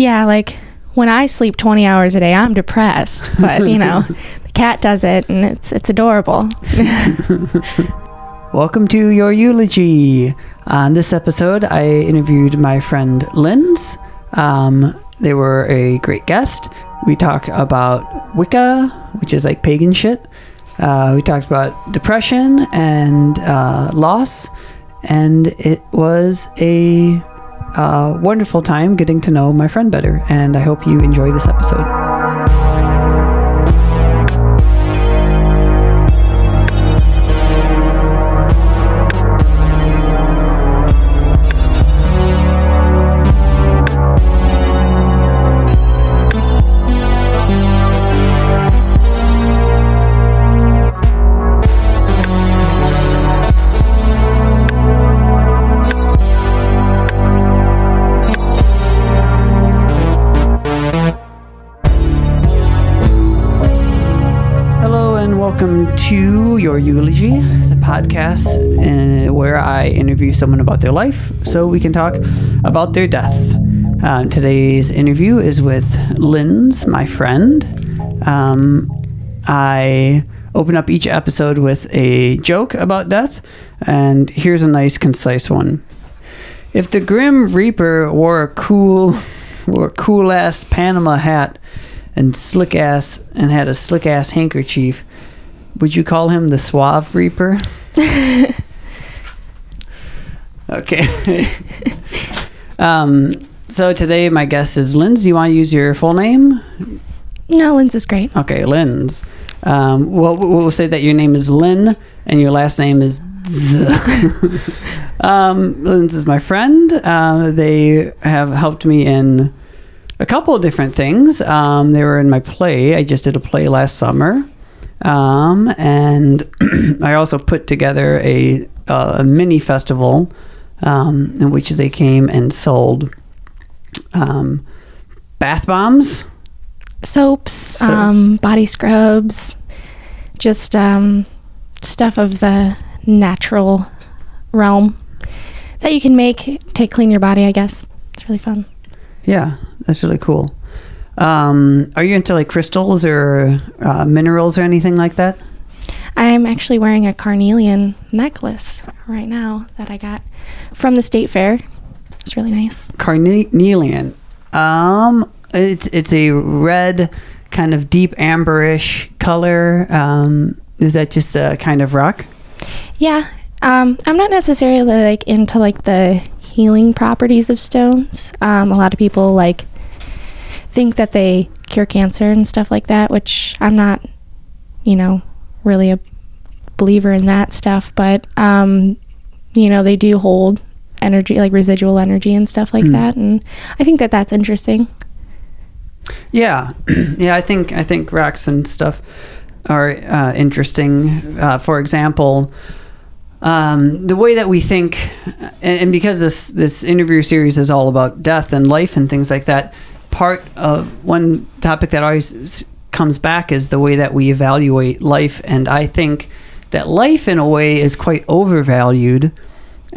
Yeah, like when I sleep 20 hours a day, I'm depressed. But, you know, the cat does it and it's it's adorable. Welcome to your eulogy. On this episode, I interviewed my friend Linz. Um, they were a great guest. We talk about Wicca, which is like pagan shit. Uh, we talked about depression and uh, loss, and it was a uh, wonderful time getting to know my friend better. And I hope you enjoy this episode. To Your Eulogy, the podcast uh, where I interview someone about their life so we can talk about their death. Um, today's interview is with Linz, my friend. Um, I open up each episode with a joke about death, and here's a nice, concise one. If the Grim Reaper wore a cool, wore a cool ass Panama hat and slick ass and had a slick ass handkerchief, would you call him the Suave Reaper? okay. um, so today my guest is Linz. Do you want to use your full name? no, Linz is great. Okay, Linz. Um, well, we'll say that your name is Lynn and your last name is Z. um, Linz is my friend. Uh, they have helped me in a couple of different things. Um, they were in my play. I just did a play last summer. Um, and I also put together a, a mini festival um, in which they came and sold um, bath bombs. Soaps, um, body scrubs, just um, stuff of the natural realm that you can make to clean your body, I guess. It's really fun. Yeah, that's really cool. Um, are you into like crystals or uh, minerals or anything like that? I'm actually wearing a carnelian necklace right now that I got from the state fair. It's really nice. Carnelian. Um, it's it's a red, kind of deep amberish color. Um, is that just the kind of rock? Yeah, um, I'm not necessarily like into like the healing properties of stones. Um, a lot of people like think that they cure cancer and stuff like that, which I'm not, you know, really a believer in that stuff. But um, you know, they do hold energy, like residual energy and stuff like that, and I think that that's interesting. Yeah, yeah. I think I think rocks and stuff are uh, interesting. Uh, for example, um, the way that we think, and, and because this this interview series is all about death and life and things like that, part of one topic that always comes back is the way that we evaluate life, and I think that life, in a way, is quite overvalued,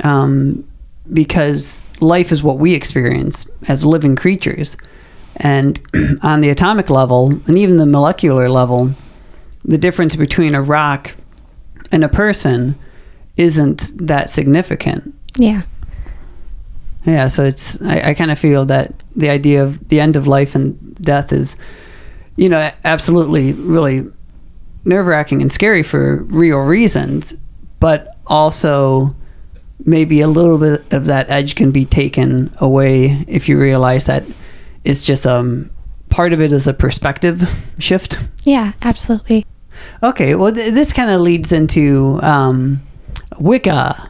um, because life is what we experience as living creatures. And on the atomic level, and even the molecular level, the difference between a rock and a person isn't that significant. Yeah. Yeah, so it's I, I kind of feel that the idea of the end of life and death is, you know, absolutely really nerve wracking and scary for real reasons, but also maybe a little bit of that edge can be taken away if you realize that it's just um part of it is a perspective shift. Yeah, absolutely. Okay, well, th- this kind of leads into um, Wicca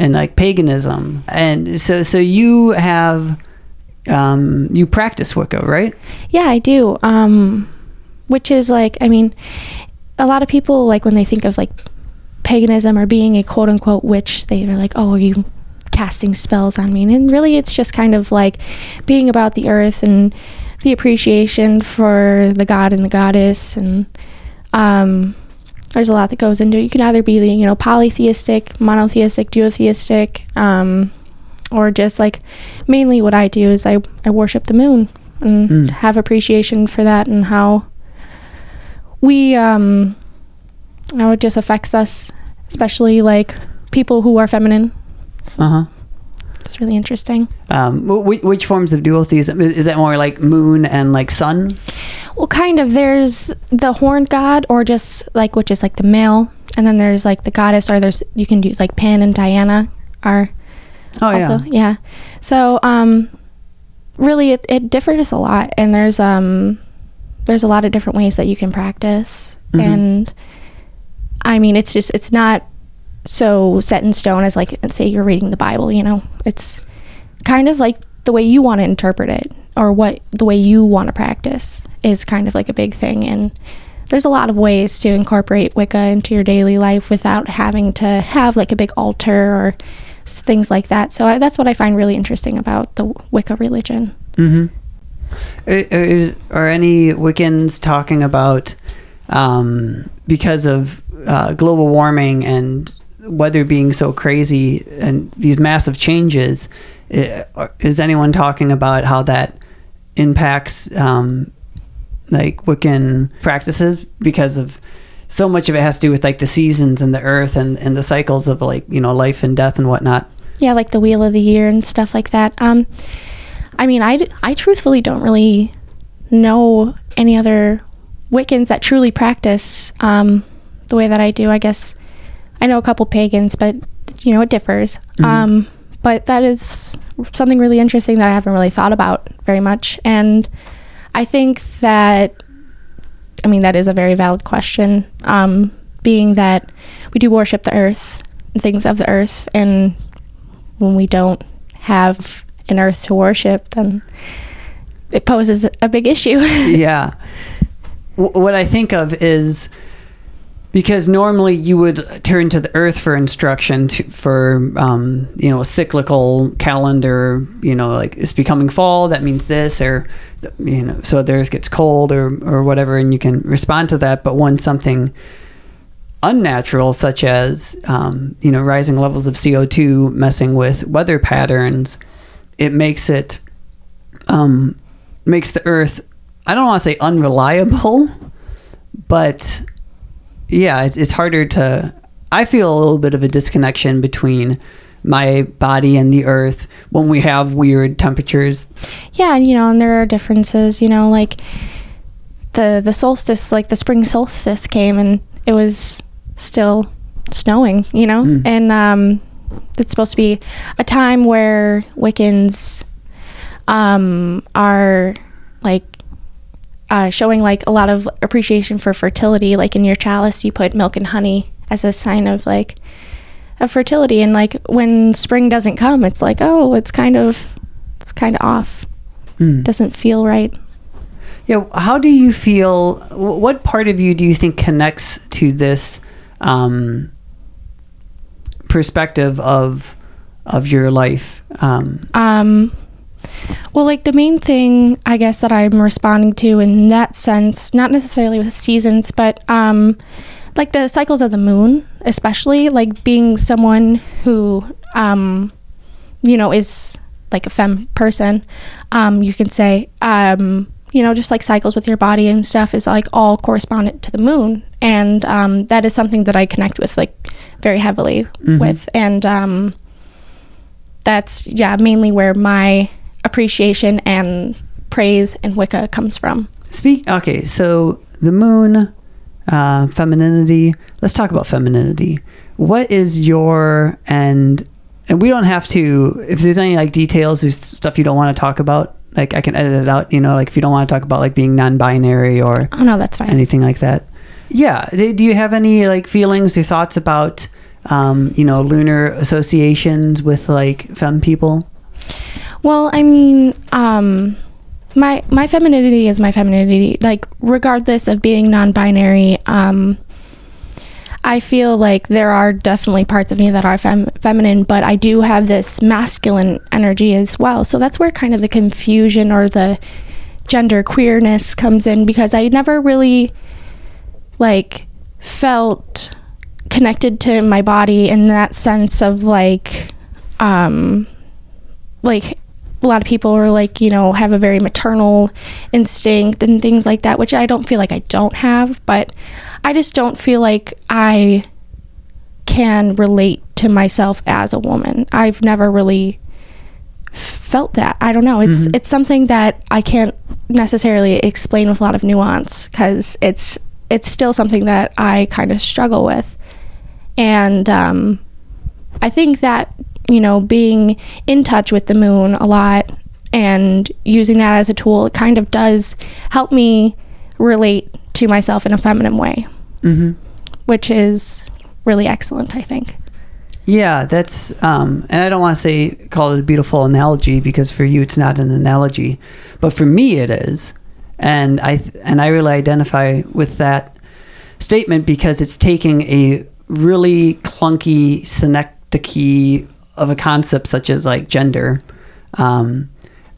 and like paganism, and so so you have um, you practice Wicca, right? Yeah, I do. Um, which is like, I mean, a lot of people like when they think of like paganism or being a quote unquote witch, they are like, "Oh, are you casting spells on me?" And really, it's just kind of like being about the earth and the appreciation for the god and the goddess, and um, there's a lot that goes into it. You can either be, you know, polytheistic, monotheistic, duotheistic. Um, or just like mainly what I do is I, I worship the moon and Mm. have appreciation for that and how we um how it just affects us, especially like people who are feminine. Uh huh. It's really interesting. Um, wh- which forms of dual theism is is that more like moon and like sun? Well, kind of. There's the horned god, or just like which is like the male, and then there's like the goddess, or there's you can do like Pan and Diana are Oh also yeah. yeah. So um, really, it, it differs a lot, and there's um, there's a lot of different ways that you can practice, Mhm. and I mean, it's just it's not so set in stone as like say you're reading the Bible. You know, it's kind of like the way you want to interpret it, or what the way you want to practice is kind of like a big thing, and there's a lot of ways to incorporate Wicca into your daily life without having to have like a big altar or things like that. So I, that's what I find really interesting about the Wicca religion. Mm-hmm. Are, are any Wiccans talking about um, because of uh, global warming and weather being so crazy and these massive changes? Is anyone talking about how that impacts um, like Wiccan practices because of so much of it has to do with like the seasons and the earth and, and the cycles of like you know life and death and whatnot. Yeah, like the Wheel of the Year and stuff like that. Um, I mean, I, I truthfully don't really know any other Wiccans that truly practice um, the way that I do. I guess I know a couple pagans, but you know it differs. Mhm. Um, but that is something really interesting that I haven't really thought about very much, and I think that I mean that is a very valid question. Um, being that we do worship the earth, and things of the earth, and when we don't have an earth to worship, then it poses a big issue. yeah. W- what I think of is because normally you would turn to the earth for instruction to, for um, you know a cyclical calendar you know like it's becoming fall that means this or you know so the earth gets cold or or whatever and you can respond to that. But when something unnatural such as um, you know rising levels of CO2 messing with weather patterns it makes it um, makes the earth i don't want to say unreliable but yeah it's, it's harder to i feel a little bit of a disconnection between my body and the earth when we have weird temperatures yeah, and you know, and there are differences. You know, like the the solstice, like the spring solstice came, and it was still snowing. You know, Mm. and um, it's supposed to be a time where Wiccans um, are like uh, showing like a lot of appreciation for fertility. Like in your chalice, you put milk and honey as a sign of like of fertility. And like when spring doesn't come, it's like oh, it's kind of it's kind of off. Mm. Doesn't feel right. Yeah, how do you feel? What part of you do you think connects to this um, perspective of of your life? Um, Um, well, like the main thing I guess that I'm responding to in that sense, not necessarily with seasons, but um, like the cycles of the moon, especially like being someone who, um, you know, is like a femme person. Um, you can say, um, you know, just like cycles with your body and stuff is like all correspondent to the moon, and um, that is something that I connect with like very heavily Mhm. with, and um, that's yeah mainly where my appreciation and praise in Wicca comes from. Speak. Okay, so the moon, uh, femininity. Let's talk about femininity. What is your and and we don't have to. If there's any like details or stuff you don't want to talk about, like I can edit it out. You know, like if you don't want to talk about like being non-binary or Oh no, that's fine. anything like that. Yeah. Do do you have any like feelings or thoughts about um, you know lunar associations with like femme people? Well, I mean, um, my my femininity is my femininity. Like, regardless of being non-binary, um, I feel like there are definitely parts of me that are fem- feminine, but I do have this masculine energy as well. So that's where kind of the confusion or the gender queerness comes in because I never really like felt connected to my body in that sense of like um like a lot of people are like, you know, have a very maternal instinct and things like that, which I don't feel like I don't have, but I just don't feel like I can relate to myself as a woman. I've never really felt that. I don't know. It's it's something that I can't necessarily explain with a lot of nuance cuz it's it's still something that I kind of struggle with. And um I think that, you know, being in touch with the moon a lot and using that as a tool it kind of does help me relate to myself in a feminine way, hmm which is really excellent, I think. Yeah, that's um, and I don't want to say call it a beautiful analogy because for you it's not an analogy, but for me it is, and I and I really identify with that statement because it's taking a really clunky synecdoche of a concept such as like gender, um,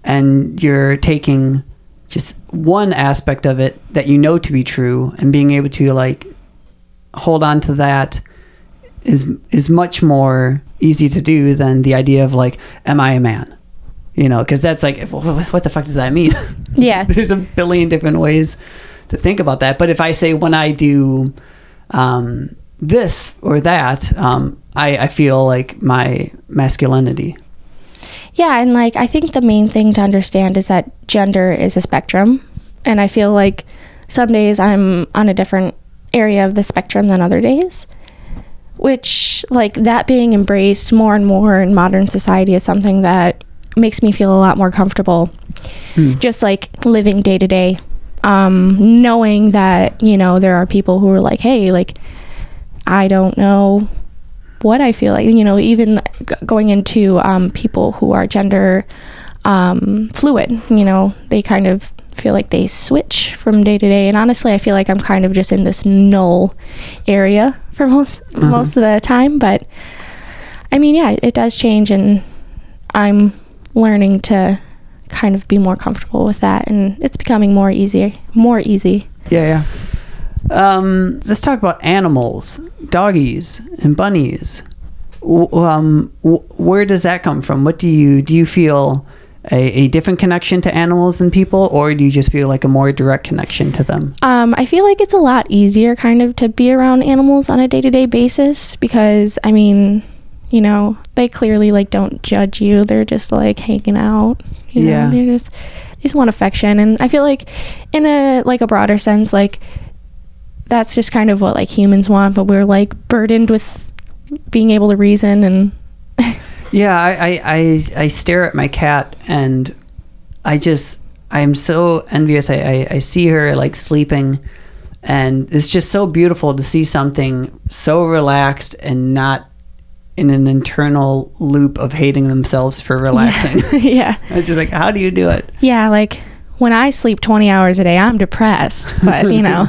and you're taking just one aspect of it that you know to be true and being able to like hold on to that is is much more easy to do than the idea of like, am I a man? You know, because that's like, what the fuck does that mean? Yeah. There's a billion different ways to think about that. But if I say when I do um, this or that, um, I, I feel like my masculinity. Yeah, and like I think the main thing to understand is that gender is a spectrum, and I feel like some days I'm on a different area of the spectrum than other days. Which like that being embraced more and more in modern society is something that makes me feel a lot more comfortable just like living day to day um knowing that you know there are people who are like hey like I don't know what I feel like. You know, even going into um, people who are gender um, fluid, you know, they kind of feel like they switch from day to day. And honestly, I feel like I'm kind of just in this null area for most most of the time. But I mean, yeah, it does change, and I'm learning to kind of be more comfortable with that, and it's becoming more easier, more easy. Yeah, yeah. Um, let's talk about animals, doggies and bunnies. W- Um, w- where does that come from? What do you do? You feel a, a different connection to animals than people, or do you just feel like a more direct connection to them? Um, I feel like it's a lot easier kind of to be around animals on a day to day basis because, I mean, you know, they clearly like don't judge you. They're just like hanging out. You Yeah. know, they're just they just want affection, and I feel like in a like a broader sense, like that's just kind of what like humans want, but we're like burdened with being able to reason and Yeah, I, I, I, I stare at my cat and I just I'm so envious. I, I, I see her like sleeping and it's just so beautiful to see something so relaxed and not in an internal loop of hating themselves for relaxing. yeah. It's just like, how do you do it? Yeah, like when I sleep 20 hours a day, I'm depressed, but you know,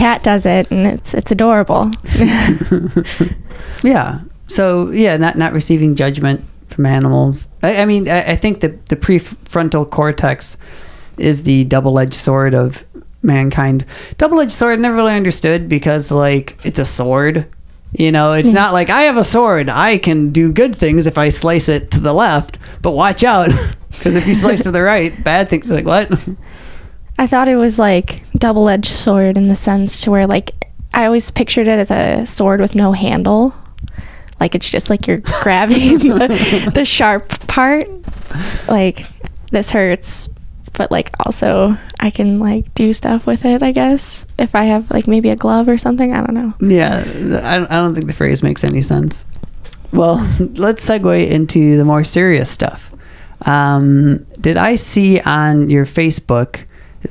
cat does it and it's it's adorable. Yeah. So yeah, not not receiving judgment from animals. I, I mean, I, I think the the prefrontal cortex is the double edged sword of mankind. Double edged sword, I never really understood because like it's a sword. You know, it's not like I have a sword. I can do good things if I slice it to the left, but watch out because if you slice to the right, bad things. Like what? I thought it was like double-edged sword in the sense to where like I always pictured it as a sword with no handle. Like it's just like you're grabbing the, the sharp part. Like this hurts, but like also I can like do stuff with it, I guess. If I have like maybe a glove or something, I don't know. Yeah, I, I don't think the phrase makes any sense. Well, let's segue into the more serious stuff. Um, did I see on your Facebook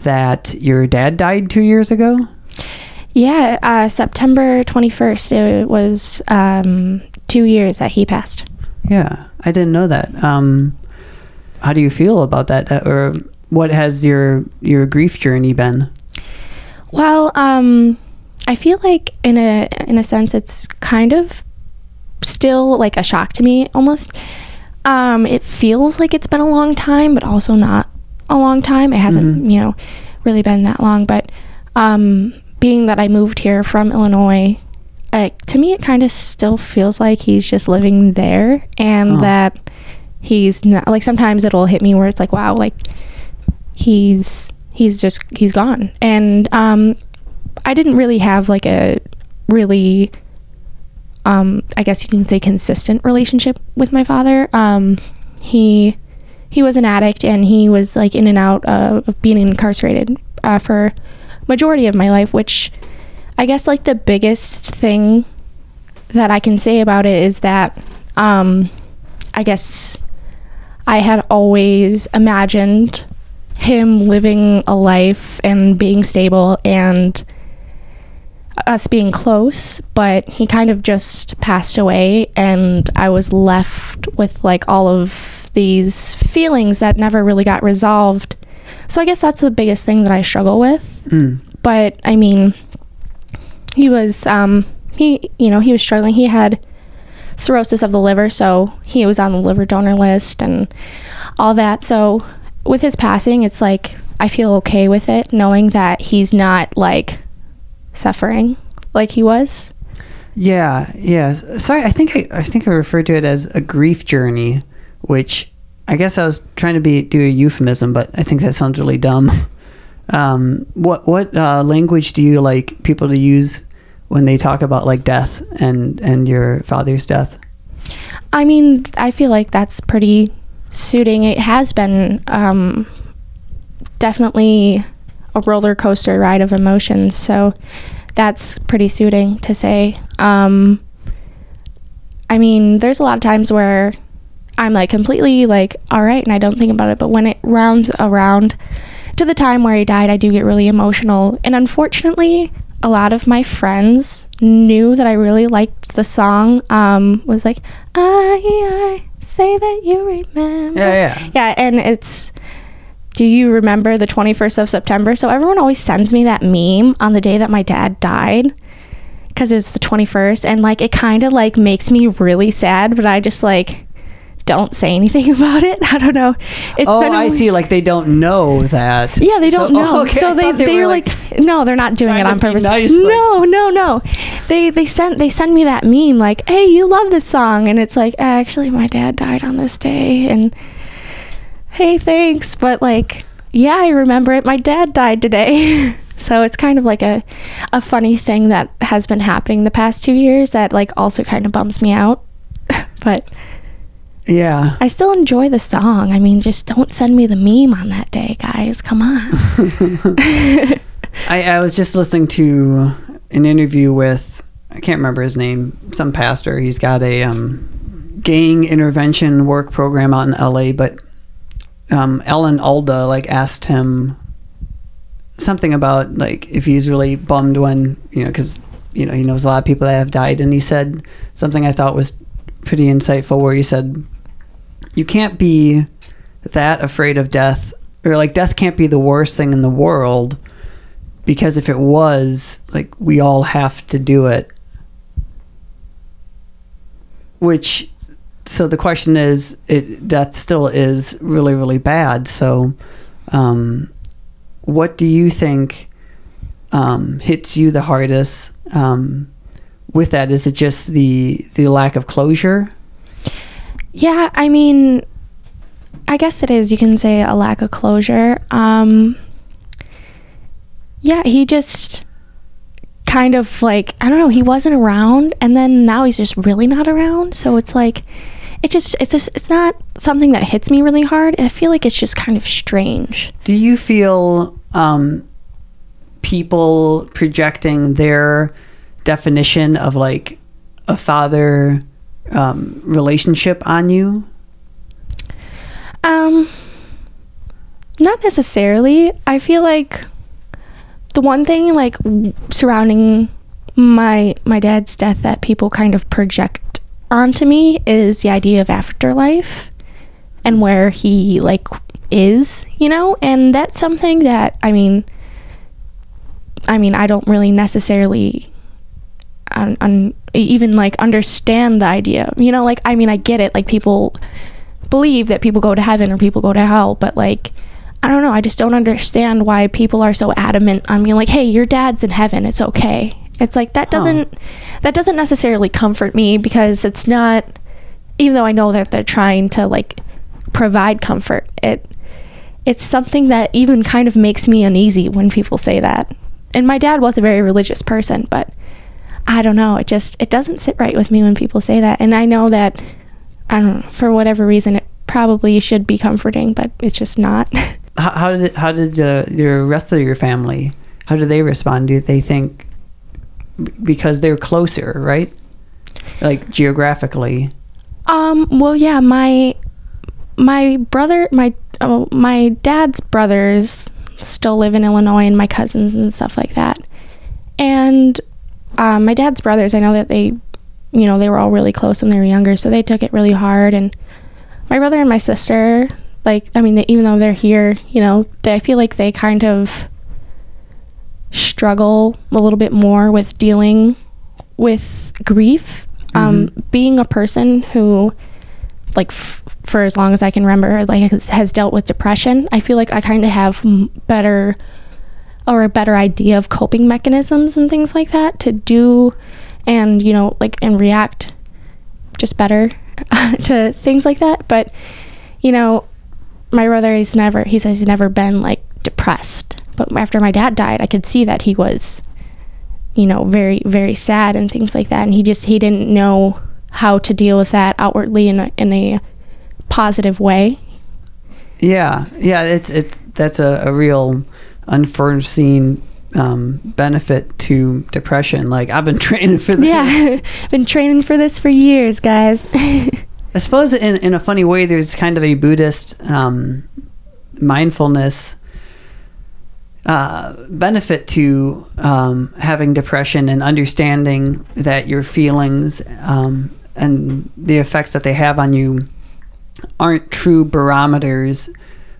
that your dad died two years ago? Yeah, uh, September 21st, it was um, two years that he passed. Yeah, I didn't know that. Um, how do you feel about that? Uh, or what has your your grief journey been? Well, um, I feel like in a in a sense it's kind of still like a shock to me almost. Um, it feels like it's been a long time, but also not a long time. It hasn't, you know, really been that long. But um, being that I moved here from Illinois, uh, to me it kind of still feels like he's just living there, and Oh. that he's not like sometimes it'll hit me where it's like wow like he's he's just he's gone and um i didn't really have like a really um i guess you can say consistent relationship with my father um he he was an addict and he was like in and out uh, of being incarcerated uh, for majority of my life which i guess like the biggest thing that i can say about it is that um i guess i had always imagined him living a life and being stable and us being close, but he kind of just passed away, and I was left with like all of these feelings that never really got resolved. So I guess that's the biggest thing that I struggle with. Mm. But I mean, he was um he you know he was struggling. He had cirrhosis of the liver, so he was on the liver donor list and all that. So with his passing, it's like I feel okay with it, knowing that he's not like suffering like he was. Yeah, yeah. Sorry, I think I, I think I referred to it as a grief journey, which I guess I was trying to be do a euphemism, but I think that sounds really dumb. Um, what what uh, language do you like people to use when they talk about like death and and your father's death? I mean, I feel like that's pretty suiting. It has been um, definitely a roller coaster ride of emotions. So that's pretty suiting to say. Um, I mean, there's a lot of times where I'm like completely like, all right, and I don't think about it. But when it rounds around to the time where he died, I do get really emotional. And unfortunately, a lot of my friends knew that I really liked the song. Um, was like, I, I say that you remember. Yeah, yeah. Yeah, and it's do you remember the 21st of September? So everyone always sends me that meme on the day that my dad died because it was the 21st and like it kind of like makes me really sad, but I just like don't say anything about it. I don't know. It's oh, been a I see. Like they don't know that. Yeah, they don't So- know. oh, okay, So they, they they're were, like, no, they're not doing it on purpose. nice, like- no, no, no. They they sent they send me that meme like, hey, you love this song, and it's like, actually, my dad died on this day, and hey, thanks, but like, yeah, I remember it. My dad died today. So it's kind of like a, a funny thing that has been happening the past two years that like also kind of bums me out. but Yeah. I still enjoy the song. I mean, just don't send me the meme on that day, guys. Come on. I, I was just listening to an interview with I can't remember his name, some pastor. He's got a um, gang intervention work program out in LA, but um, Alan Alda like asked him something about like if he's really bummed when you know because you know he knows a lot of people that have died, and he said something I thought was pretty insightful, where he said you can't be that afraid of death or like death can't be the worst thing in the world because if it was like we all have to do it. Which so the question is it death still is really really bad. So um what do you think um hits you the hardest? Um with that is it just the the lack of closure Yeah, I mean, I guess it is. You can say a lack of closure. Um, yeah, he just kind of like I don't know. He wasn't around, and then now he's just really not around. So it's like it just it's just it's not something that hits me really hard. I feel like it's just kind of strange. Do you feel um, people projecting their definition of like a father um, relationship on you? Um, not necessarily. I feel like the one thing like surrounding my my dad's death that people kind of project onto me is the idea of afterlife and where he like is, you know? And that's something that I mean I mean, I don't really necessarily un, un, even like understand the idea. You know, like I mean, I get it. Like people believe that people go to heaven or people go to hell, but like I don't know, I just don't understand why people are so adamant on being like, "Hey, your dad's in heaven. It's okay." It's like that doesn't that doesn't necessarily comfort me because it's not even though I know that they're trying to like provide comfort. It it's something that even kind of makes me uneasy when people say that. And my dad was a very religious person, but I don't know, it just it doesn't sit right with me when people say that. And I know that I don't know, for whatever reason it probably should be comforting, but it's just not. How, how did how did uh, your rest of your family? How did they respond? Do they think because they're closer, right? Like geographically. Um. Well, yeah. My my brother, my oh, my dad's brothers still live in Illinois, and my cousins and stuff like that. And um, my dad's brothers, I know that they, you know, they were all really close when they were younger, so they took it really hard. And my brother and my sister, like, I mean, they, even though they're here, you know, they, I feel like they kind of struggle a little bit more with dealing with grief. Um, being a person who, like, f- for as long as I can remember, like, has, has dealt with depression, I feel like I kind of have m- better or a better idea of coping mechanisms and things like that to do and, you know, like, and react just better to things like that. But, you know, my brother, he's never, he says he's never been like depressed. But after my dad died, I could see that he was, you know, very, very sad and things like that. And he just, he didn't know how to deal with that outwardly in a, in a positive way. Yeah, yeah, it's it's that's a, a real unforeseen um, benefit to depression. Like I've been training for this. Yeah. Been training for this for years, guys. I suppose in in a funny way, there's kind of a Buddhist um, mindfulness uh, benefit to um, having depression and understanding that your feelings um, and the effects that they have on you aren't true barometers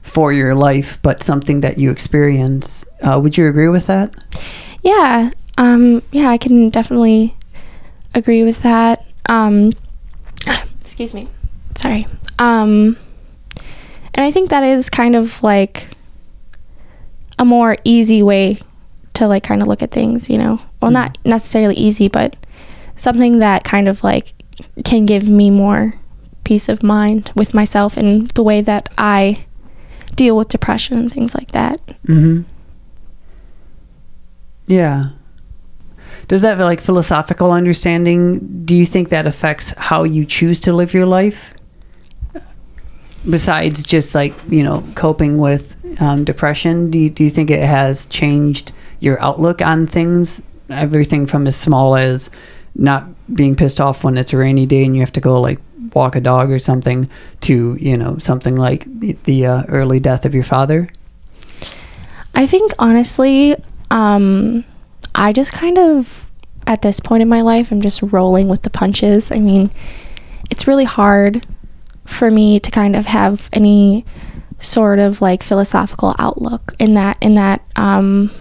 for your life, but something that you experience. Uh, would you agree with that? Yeah, um, yeah, I can definitely agree with that. Um, excuse me, sorry. Um, and I think that is kind of like a more easy way to like kind of look at things, you know. Well, not necessarily easy, but something that kind of like can give me more peace of mind with myself and the way that I deal with depression and things like that. Mm-hmm. Yeah. Does that like philosophical understanding? Do you think that affects how you choose to live your life? Besides just like you know coping with um, depression, do you, do you think it has changed your outlook on things? Everything from as small as not being pissed off when it's a rainy day and you have to go like walk a dog or something to you know something like the, the uh, early death of your father. I think honestly, um, I just kind of, at this point in my life, I'm just rolling with the punches. I mean, it's really hard for me to kind of have any sort of like philosophical outlook in that in that um,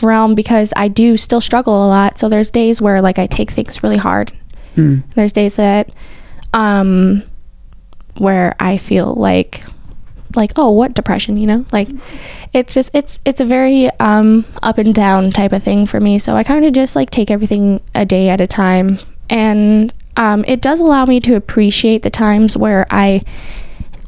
realm because I do still struggle a lot. So there's days where like I take things really hard. Hmm. There's days that um, where I feel like like oh what depression you know? Like it's just it's it's a very um up and down type of thing for me. So i kind of just like take everything a day at a time. And um it does allow me to appreciate the times where i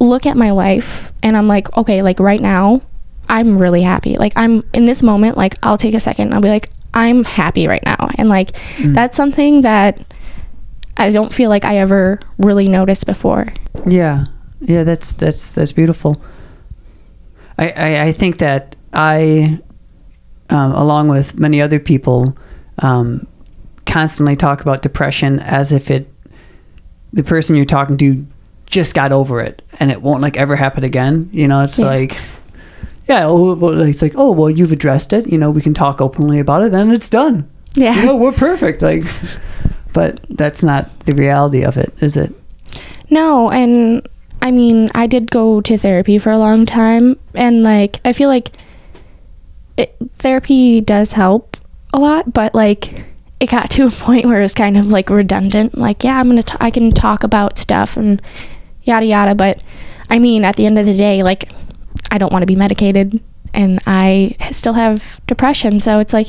look at my life and i'm like okay like right now i'm really happy. Like i'm in this moment like i'll take a second i'll be like i'm happy right now. And like that's something that i don't feel like i ever really noticed before Yeah, yeah, that's that's that's beautiful. I I, I think that I, um, along with many other people, um, constantly talk about depression as if it, the person you're talking to, just got over it and it won't like ever happen again. You know, it's Yeah. like. Yeah, it's like, oh, well, you've addressed it. You know, we can talk openly about it. Then it's done. yeah You know, we're perfect. Like, but that's not the reality of it, is it? No, and I mean, I did go to therapy for a long time, and like, I feel like it, therapy does help a lot, but like, it got to a point where it was kind of like redundant. Like, yeah, I'm gonna, t- I can talk about stuff and yada yada, but I mean, at the end of the day, like, I don't want to be medicated, and I still have depression, so it's like,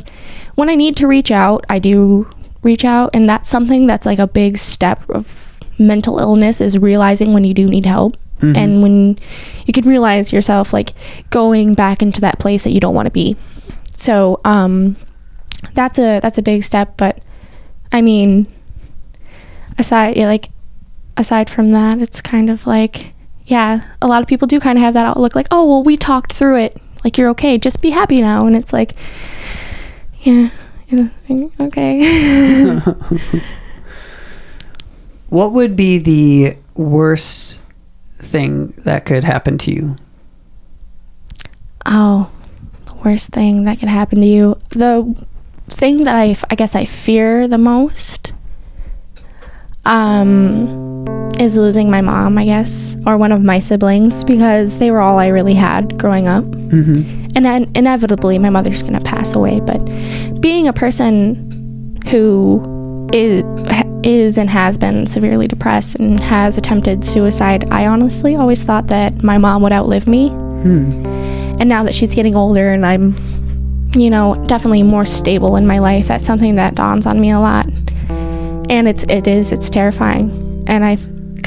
when I need to reach out, I do reach out, and that's something that's like a big step of mental illness is realizing when you do need help Mhm. and when you can realize yourself like going back into that place that you don't want to be. So um that's a that's a big step but i mean aside yeah, like aside from that it's kind of like yeah a lot of people do kind of have that outlook like oh well we talked through it. Like you're okay. Just be happy now. And it's like yeah okay what would be the worst thing that could happen to you? Oh, the worst thing that could happen to you. The thing that I, I guess I fear the most um, is losing my mom, I guess, or one of my siblings because they were all I really had growing up. Mm-hmm. And then inevitably, my mother's going to pass away. But being a person who is, is and has been severely depressed and has attempted suicide, I honestly always thought that my mom would outlive me. Hmm. And now that she's getting older and I'm, you know, definitely more stable in my life, that's something that dawns on me a lot. And it's it is it's terrifying. And I,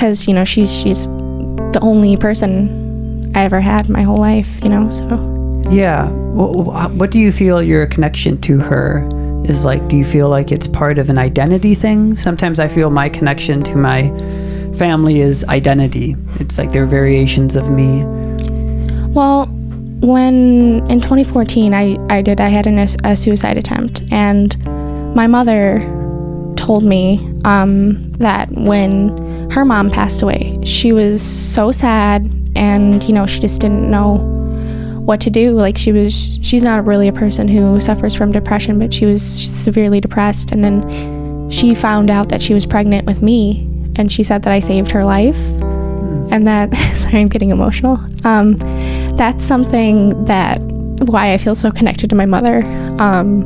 because you know she's she's the only person I ever had my whole life. You know, so Yeah. What, what do you feel your connection to her is like? Do you feel like it's part of an identity thing? Sometimes I feel my connection to my family is identity. It's like they're variations of me. Well, when in 2014 I, I did I had an, a suicide attempt and my mother told me um, that when her mom passed away. She was so sad and you know she just didn't know what to do. Like she was she's not really a person who suffers from depression but she was severely depressed. And then she found out that she was pregnant with me and she said that I saved her life. And that sorry i'm getting emotional. Um, that's something that why i feel so connected to my mother. Um,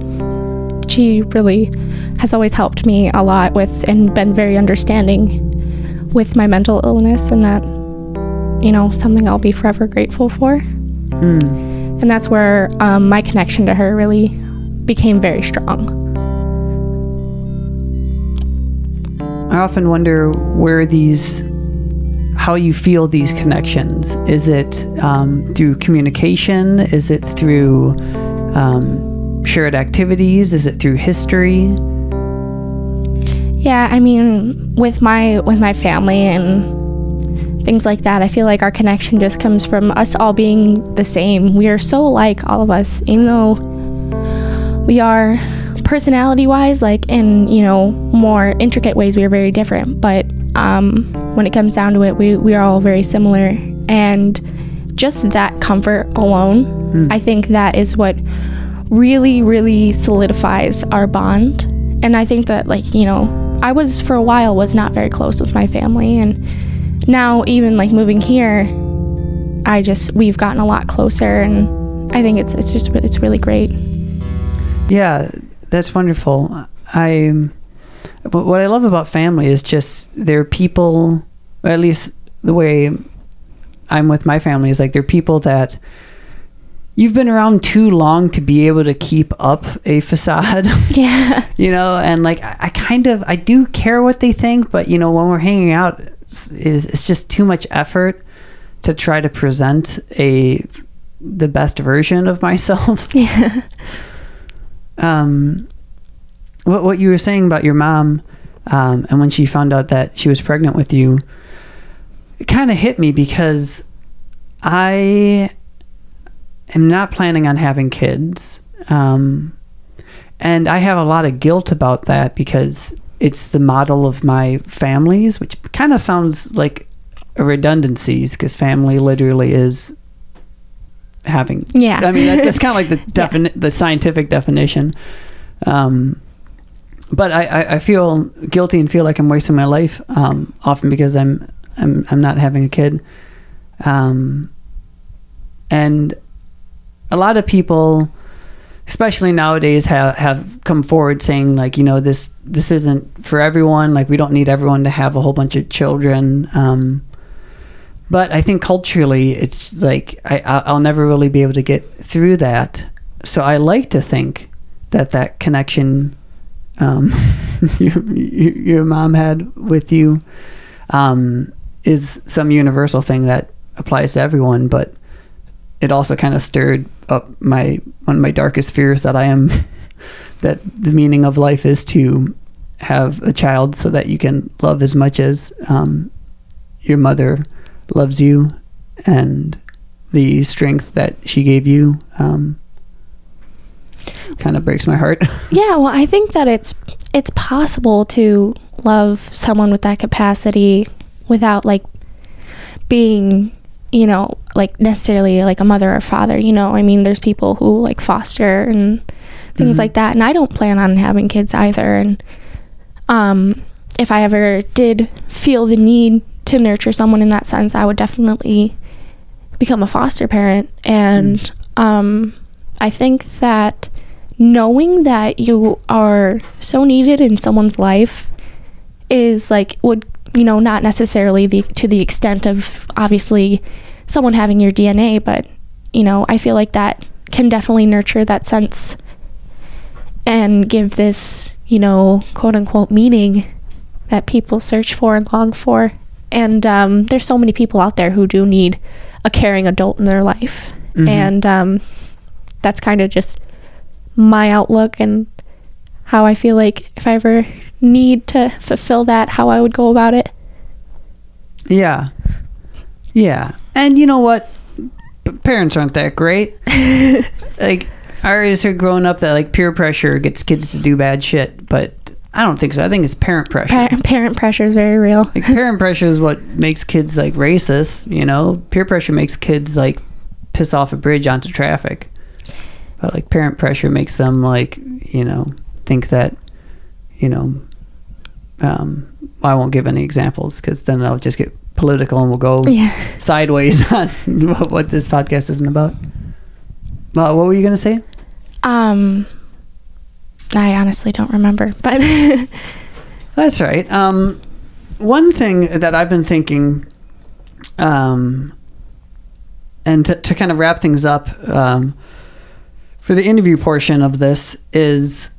she really has always helped me a lot with and been very understanding with my mental illness and that you know something i'll be forever grateful for Hmm. and that's where um, my connection to her really became very strong I often wonder where these, how you feel these connections. Is it um, through communication? Is it through um, shared activities? Is it through history? Yeah, I mean, with my with my family and things like that, I feel like our connection just comes from us all being the same. We are so alike, all of us, even though we are personality-wise, like in you know more intricate ways, we are very different. But um, when it comes down to it, we we are all very similar, and just that comfort alone, I think that is what really, really solidifies our bond. And I think that, like, you know, I was for a while was not very close with my family, and now even like moving here, I just we've gotten a lot closer, and I think it's it's just it's really great. Yeah, that's wonderful. I, what I love about family is just they're people, at least the way I'm with my family is like they're people that you've been around too long to be able to keep up a facade. Yeah, you know and like I, I kind of i do care what they think but you know when we're hanging out is it's just too much effort to try to present a the best version of myself. Yeah, um what what you were saying about your mom um and when she found out that she was pregnant with you it kind of hit me because i am not planning on having kids um and I have a lot of guilt about that because it's the model of my families, which kind of sounds like a redundancies because family literally is having. yeah. I mean, that, that's kind of like the defini- the scientific definition. Um, but I, I, I feel guilty and feel like I'm wasting my life um, often because I'm I'm I'm not having a kid. Um, and a lot of people especially nowadays have have come forward saying like you know this this isn't for everyone. Like we don't need everyone to have a whole bunch of children. Um but i think culturally it's like i i'll never really be able to get through that. So i like to think that that connection um you, you, your mom had with you um is some universal thing that applies to everyone, but it also kind of stirred up my one of my darkest fears that I am that the meaning of life is to have a child so that you can love as much as um, your mother loves you and the strength that she gave you um, kind of breaks my heart. Yeah, well, I think that it's it's possible to love someone with that capacity without like being, you know, like necessarily like a mother or father, you know. I mean, there's people who like foster and things Mhm. like that, and I don't plan on having kids either and um if I ever did feel the need to nurture someone in that sense, I would definitely become a foster parent and um I think that knowing that you are so needed in someone's life is like would you know not necessarily the to the extent of obviously someone having your DNA but you know I feel like that can definitely nurture that sense and give this you know quote unquote meaning that people search for and long for and um, there's so many people out there who do need a caring adult in their life Mhm. and um, that's kind of just my outlook and how I feel like if I ever need to fulfill that, how I would go about it. Yeah. Yeah. And you know what? P- parents aren't that great. like, I always heard growing up that like peer pressure gets kids to do bad shit, but I don't think so. I think it's parent pressure. Pa- parent pressure is very real. like parent pressure is what makes kids like racist, you know? Peer pressure makes kids like piss off a bridge onto traffic. But like parent pressure makes them like, you know, think that, you know, um, I won't give any examples because then I'll just get political and we'll go Yeah. sideways on what, what this podcast isn't about. Well, what were you gonna say? Um, I honestly don't remember, but That's right. Um, one thing that I've been thinking, um, and to, to kind of wrap things up um, for the interview portion of this is,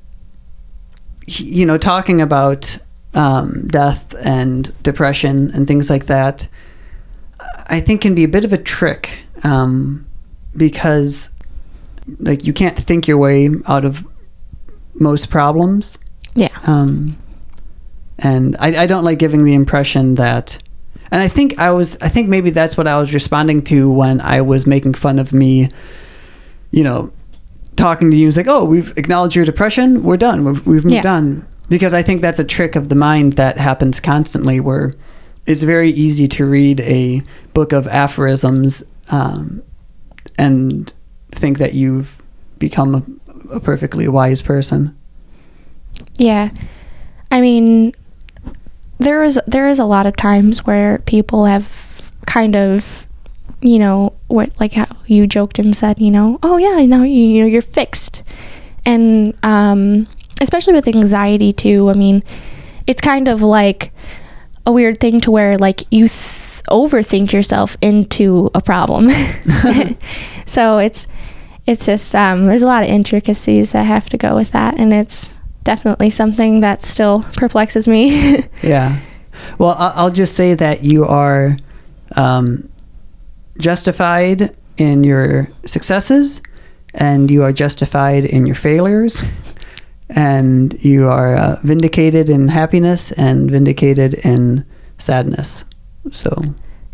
you know, talking about um, death and depression and things like that. I think can be a bit of a trick um, because, like, you can't think your way out of most problems. yeah, Um, and I, I don't like giving the impression that, and I think I was, I think maybe that's what I was responding to when I was making fun of me, you know, talking to you. It's like, oh, we've acknowledged your depression. We're done. We've, we've moved Yeah. on. Because I think that's a trick of the mind that happens constantly where it's very easy to read a book of aphorisms um, and think that you've become a, a perfectly wise person. yeah. I mean, there is there is a lot of times where people have kind of, you know, what like how you joked and said, you know, oh yeah, now you, you know you're fixed, and um, especially with anxiety too. I mean, it's kind of like a weird thing to where like you th- overthink yourself into a problem. so it's it's just um, there's a lot of intricacies that have to go with that, and it's definitely something that still perplexes me. Yeah. Well, I'll just say that you are um, justified in your successes and you are justified in your failures and you are uh, vindicated in happiness and vindicated in sadness. So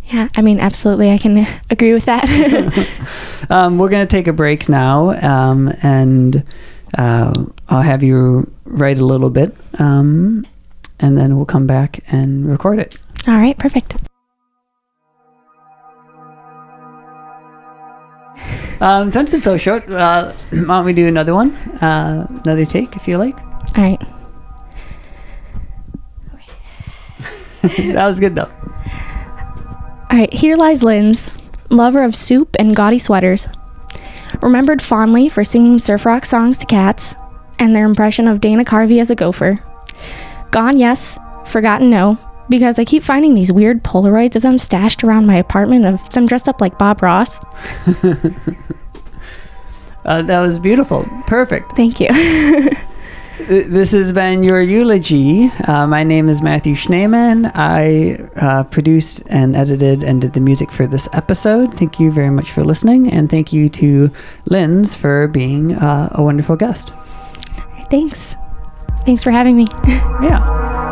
yeah, I mean, absolutely, I can agree with that. um, we're going to take a break now um, and uh, I'll have you write a little bit um, and then we'll come back and record it. All right, perfect. Um, since it's so short, uh, why don't we do another one? Uh, another take, if you like. All right. that was good, though. All right, here lies Linz, lover of soup and gaudy sweaters. Remembered fondly for singing surf rock songs to cats and their impression of Dana Carvey as a gopher. Gone, yes. Forgotten, no. Because I keep finding these weird Polaroids of them stashed around my apartment of them dressed up like Bob Ross. Uh, that was beautiful. Perfect. Thank you. this has been your eulogy. Uh, my name is Matthew Schneeman. I uh, produced and edited and did the music for this episode. Thank you very much for listening, and thank you to Linz for being uh, a wonderful guest. Thanks. Thanks for having me. Yeah.